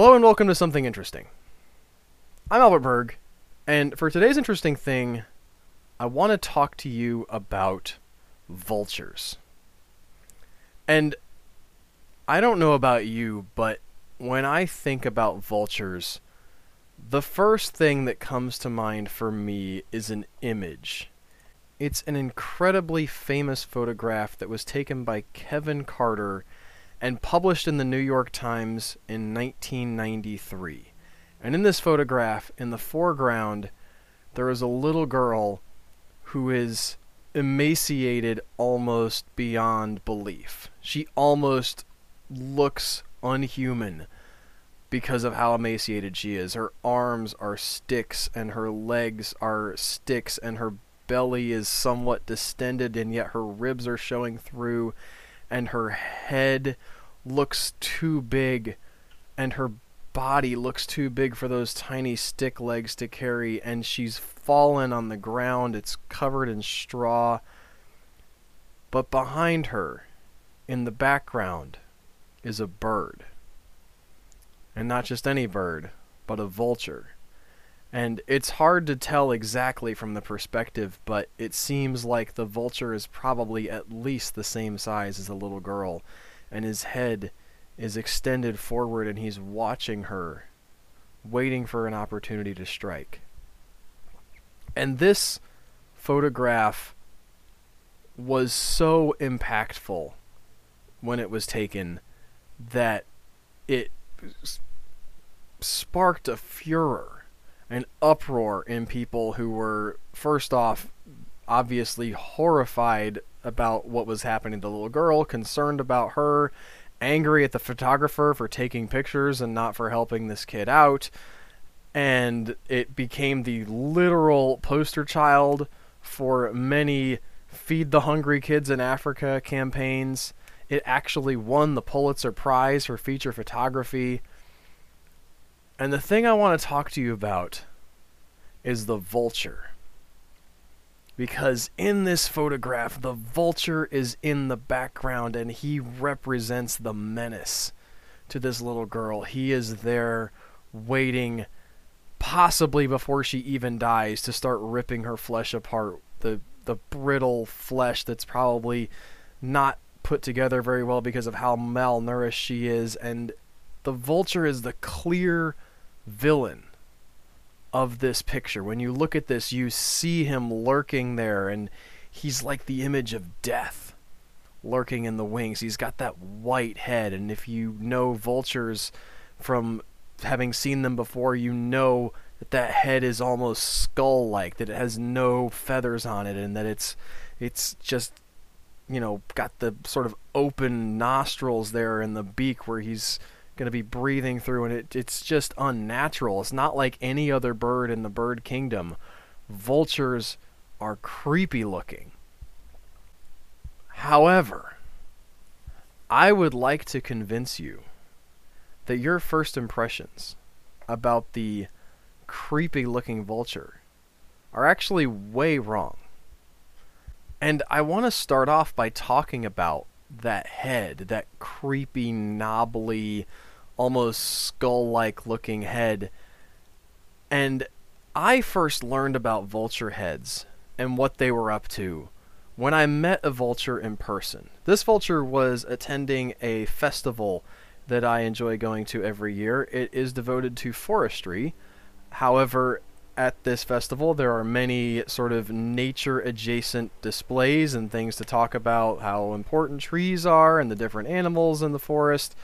Hello and welcome to Something Interesting. I'm Albert Berg, and for today's interesting thing, I want to talk to you about vultures. And I don't know about you, but when I think about vultures, the first thing that comes to mind for me is an image. It's an incredibly famous photograph that was taken by Kevin Carter and published in the New York Times in 1993. And in this photograph, in the foreground, there is a little girl who is emaciated almost beyond belief. She almost looks unhuman because of how emaciated she is. Her arms are sticks and her legs are sticks and her belly is somewhat distended and yet her ribs are showing through and her head looks too big and her body looks too big for those tiny stick legs to carry and she's fallen on the ground. It's covered in straw. But behind her in the background is a bird. And not just any bird but a vulture and it's hard to tell exactly from the perspective, but it seems like the vulture is probably at least the same size as the little girl, and his head is extended forward and he's watching her, waiting for an opportunity to strike. And this photograph was so impactful when it was taken that it sparked a furor an uproar in people who were first off obviously horrified about what was happening to the little girl, concerned about her, angry at the photographer for taking pictures and not for helping this kid out. And it became the literal poster child for many Feed the Hungry Kids in Africa campaigns. It actually won the Pulitzer Prize for feature photography. And the thing I want to talk to you about is the vulture. Because in this photograph, the vulture is in the background and he represents the menace to this little girl. He is there waiting, possibly before she even dies, to start ripping her flesh apart. The, the brittle flesh that's probably not put together very well because of how malnourished she is. And the vulture is the clear villain of this picture. When you look at this, you see him lurking there, and he's like the image of death lurking in the wings. He's got that white head, and if you know vultures from having seen them before, you know that that head is almost skull-like, that it has no feathers on it, and that it's it's just you know got the sort of open nostrils there in the beak where he's going to be breathing through, and it, it's just unnatural. It's not like any other bird in the bird kingdom. Vultures are creepy looking. However, I would like to convince you that your first impressions about the creepy looking vulture are actually way wrong. And I want to start off by talking about that head, that creepy, knobbly, almost skull like looking head. And I first learned about vulture heads and what they were up to when I met a vulture in person. This vulture was attending a festival that I enjoy going to every year. It is devoted to forestry. However, at this festival, there are many sort of nature adjacent displays and things to talk about how important trees are and the different animals in the forest.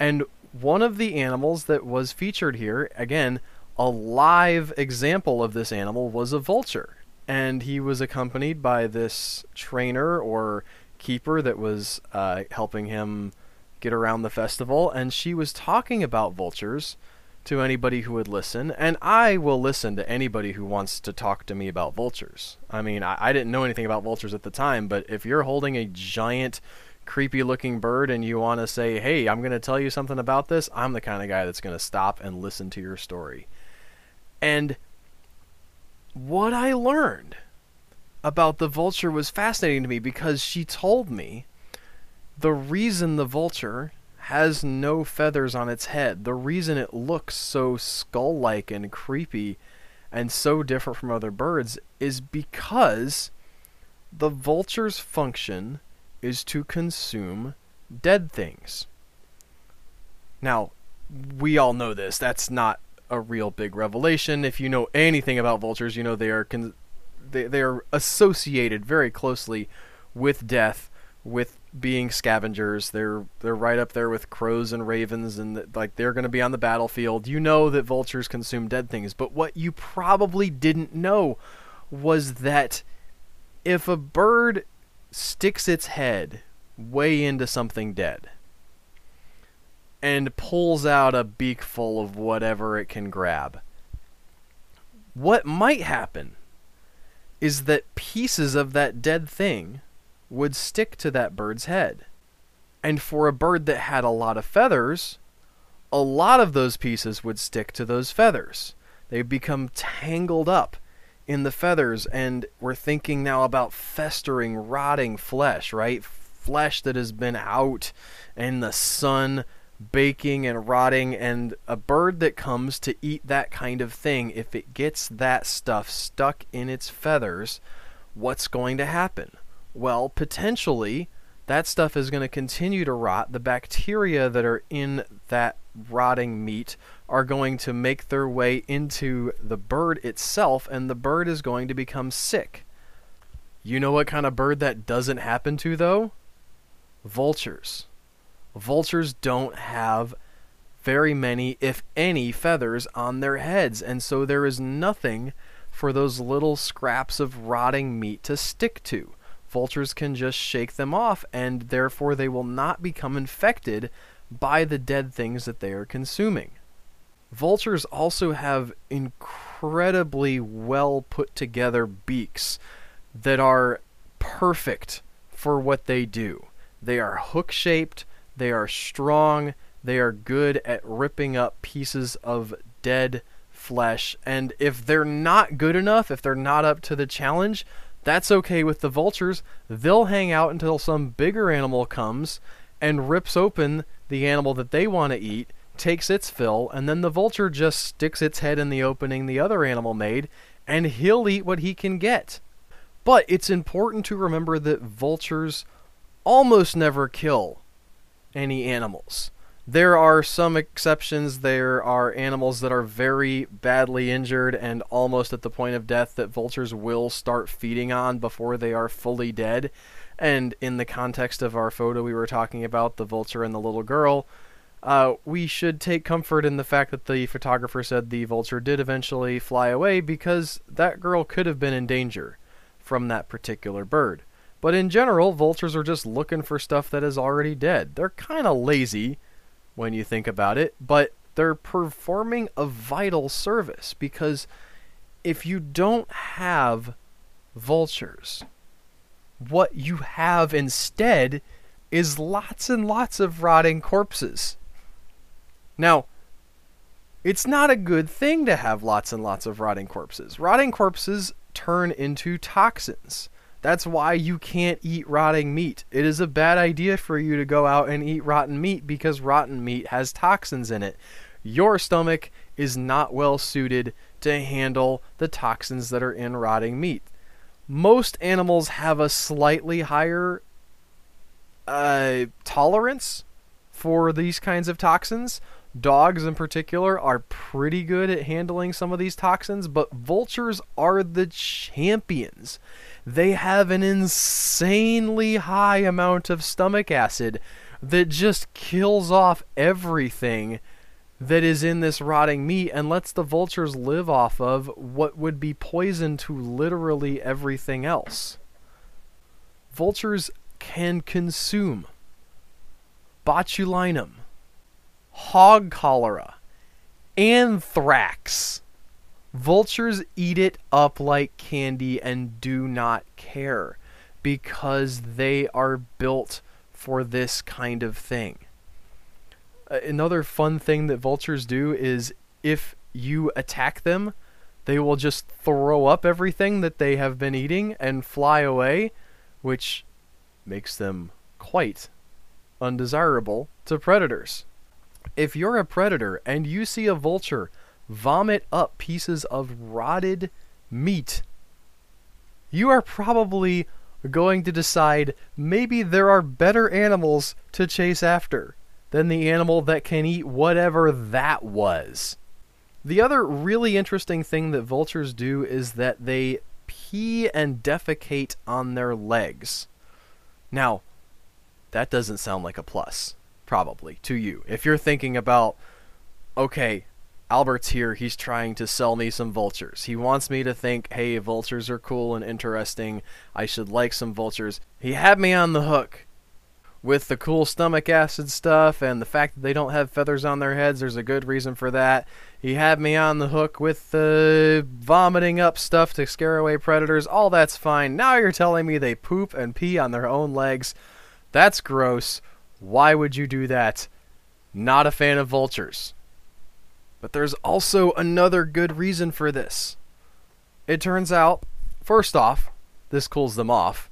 And one of the animals that was featured here, again, a live example of this animal was a vulture. And he was accompanied by this trainer or keeper that was uh, helping him get around the festival. And she was talking about vultures to anybody who would listen. And I will listen to anybody who wants to talk to me about vultures. I mean, I, I didn't know anything about vultures at the time, but if you're holding a giant creepy looking bird and you want to say, hey, I'm going to tell you something about this, I'm the kind of guy that's going to stop and listen to your story. And what I learned about the vulture was fascinating to me because she told me the reason the vulture has no feathers on its head. The reason it looks so skull like and creepy and so different from other birds is because the vulture's function is to consume dead things. Now, we all know this. That's not a real big revelation. If you know anything about vultures, you know they are con- they, they are associated very closely with death, with being scavengers. They're they're right up there with crows and ravens, and like they're going to be on the battlefield. You know that vultures consume dead things, but what you probably didn't know was that if a bird sticks its head way into something dead and pulls out a beak full of whatever it can grab, what might happen is that pieces of that dead thing would stick to that bird's head. And for a bird that had a lot of feathers, a lot of those pieces would stick to those feathers. They'd become tangled up in the feathers, and we're thinking now about festering, rotting flesh, right? Flesh that has been out in the sun, baking and rotting, and a bird that comes to eat that kind of thing, if it gets that stuff stuck in its feathers, what's going to happen? Well, potentially that stuff is going to continue to rot. The bacteria that are in that rotting meat are going to make their way into the bird itself, and the bird is going to become sick. You know what kind of bird that doesn't happen to, though? Vultures. Vultures don't have very many, if any, feathers on their heads, and so there is nothing for those little scraps of rotting meat to stick to vultures can just shake them off, and therefore they will not become infected by the dead things that they are consuming. Vultures also have incredibly well put together beaks that are perfect for what they do. They are hook shaped, they are strong, they are good at ripping up pieces of dead flesh, and if they're not good enough, if they're not up to the challenge, that's okay with the vultures. They'll hang out until some bigger animal comes and rips open the animal that they want to eat, takes its fill, and then the vulture just sticks its head in the opening the other animal made, and he'll eat what he can get. But it's important to remember that vultures almost never kill any animals. There are some exceptions. There are animals that are very badly injured and almost at the point of death that vultures will start feeding on before they are fully dead. And in the context of our photo, we were talking about the vulture and the little girl. Uh, we should take comfort in the fact that the photographer said the vulture did eventually fly away because that girl could have been in danger from that particular bird. But in general, vultures are just looking for stuff that is already dead. They're kind of lazy when you think about it, but they're performing a vital service because if you don't have vultures, what you have instead is lots and lots of rotting corpses. Now, it's not a good thing to have lots and lots of rotting corpses. Rotting corpses turn into toxins. That's why you can't eat rotting meat. It is a bad idea for you to go out and eat rotten meat because rotten meat has toxins in it. Your stomach is not well suited to handle the toxins that are in rotting meat. Most animals have a slightly higher uh, tolerance for these kinds of toxins. Dogs, in particular, are pretty good at handling some of these toxins, but vultures are the champions they have an insanely high amount of stomach acid that just kills off everything that is in this rotting meat and lets the vultures live off of what would be poison to literally everything else. Vultures can consume botulinum, hog cholera, anthrax, Vultures eat it up like candy and do not care because they are built for this kind of thing. Another fun thing that vultures do is if you attack them, they will just throw up everything that they have been eating and fly away, which makes them quite undesirable to predators. If you're a predator and you see a vulture vomit up pieces of rotted meat, you are probably going to decide maybe there are better animals to chase after than the animal that can eat whatever that was. The other really interesting thing that vultures do is that they pee and defecate on their legs. Now, that doesn't sound like a plus, probably, to you. If you're thinking about, okay, Albert's here, he's trying to sell me some vultures. He wants me to think, hey, vultures are cool and interesting. I should like some vultures. He had me on the hook with the cool stomach acid stuff and the fact that they don't have feathers on their heads. There's a good reason for that. He had me on the hook with the vomiting up stuff to scare away predators. All that's fine. Now you're telling me they poop and pee on their own legs. That's gross. Why would you do that? Not a fan of vultures. But there's also another good reason for this. It turns out, first off, this cools them off,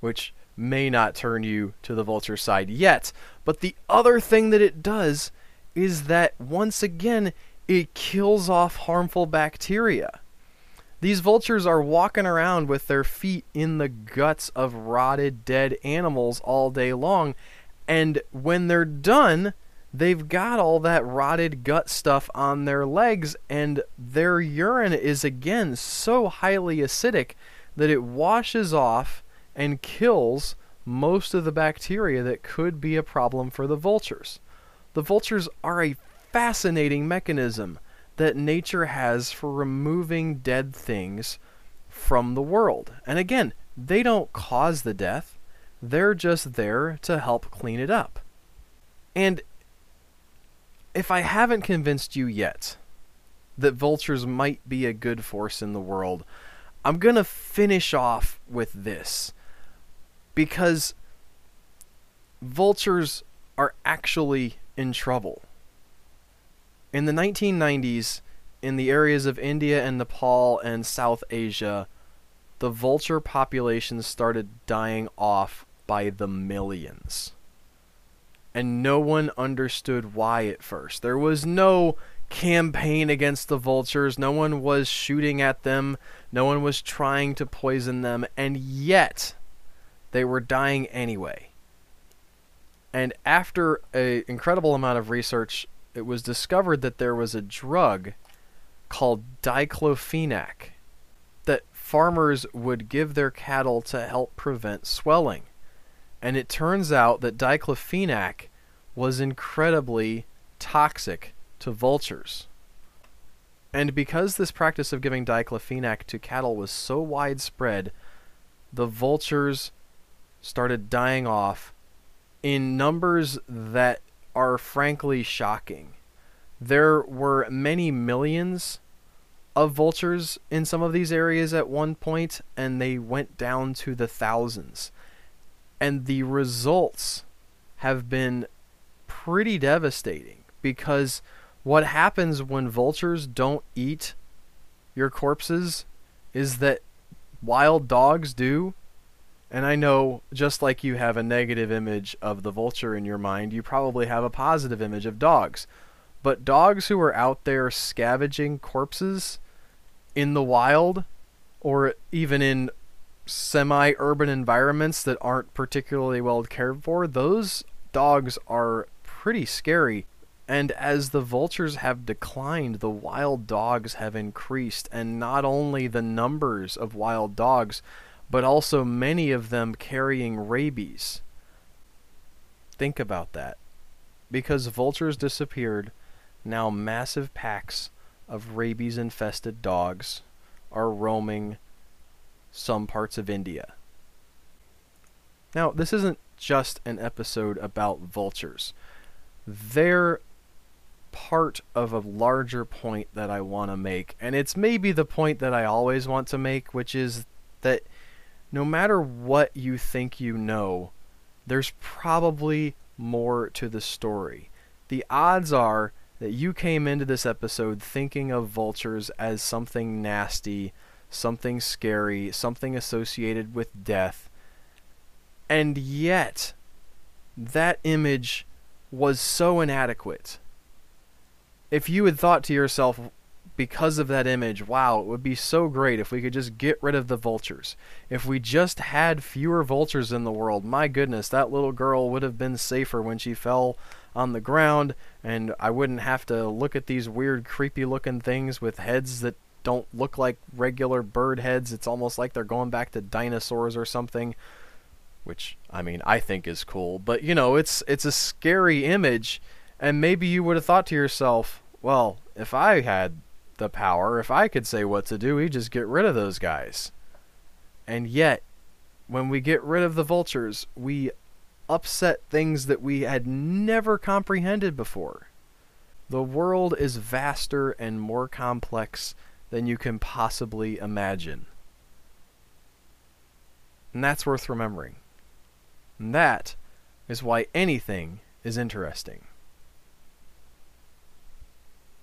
which may not turn you to the vulture side yet. But the other thing that it does is that once again, it kills off harmful bacteria. These vultures are walking around with their feet in the guts of rotted dead animals all day long, and when they're done, they've got all that rotted gut stuff on their legs, and their urine is again so highly acidic that it washes off and kills most of the bacteria that could be a problem for the vultures. The vultures are a fascinating mechanism that nature has for removing dead things from the world. And again, they don't cause the death, they're just there to help clean it up. And if I haven't convinced you yet that vultures might be a good force in the world, I'm going to finish off with this. Because vultures are actually in trouble. In the 1990s, in the areas of India and Nepal and South Asia, the vulture populations started dying off by the millions and no one understood why at first. There was no campaign against the vultures, no one was shooting at them, no one was trying to poison them, and yet they were dying anyway. And after an incredible amount of research, it was discovered that there was a drug called diclofenac that farmers would give their cattle to help prevent swelling. And it turns out that diclofenac was incredibly toxic to vultures. And because this practice of giving diclofenac to cattle was so widespread, the vultures started dying off in numbers that are frankly shocking. There were many millions of vultures in some of these areas at one point, and they went down to the thousands and the results have been pretty devastating because what happens when vultures don't eat your corpses is that wild dogs do. And I know just like you have a negative image of the vulture in your mind, you probably have a positive image of dogs. But dogs who are out there scavenging corpses in the wild or even in semi urban environments that aren't particularly well cared for, those dogs are pretty scary. And as the vultures have declined, the wild dogs have increased, and not only the numbers of wild dogs, but also many of them carrying rabies. Think about that. Because vultures disappeared, now massive packs of rabies infested dogs are roaming some parts of India. Now, this isn't just an episode about vultures. They're part of a larger point that I want to make, and it's maybe the point that I always want to make, which is that no matter what you think you know, there's probably more to the story. The odds are that you came into this episode thinking of vultures as something nasty, something scary, something associated with death. And yet, that image was so inadequate. If you had thought to yourself, because of that image, wow, it would be so great if we could just get rid of the vultures. If we just had fewer vultures in the world, my goodness, that little girl would have been safer when she fell on the ground, and I wouldn't have to look at these weird, creepy looking things with heads that don't look like regular bird heads. It's almost like they're going back to dinosaurs or something. Which I mean, I think is cool, but you know, it's it's a scary image, and maybe you would have thought to yourself, well, if I had the power. If I could say what to do, we just get rid of those guys. And yet, when we get rid of the vultures, we upset things that we had never comprehended before. The world is vaster and more complex than you can possibly imagine. And that's worth remembering. And that is why anything is interesting.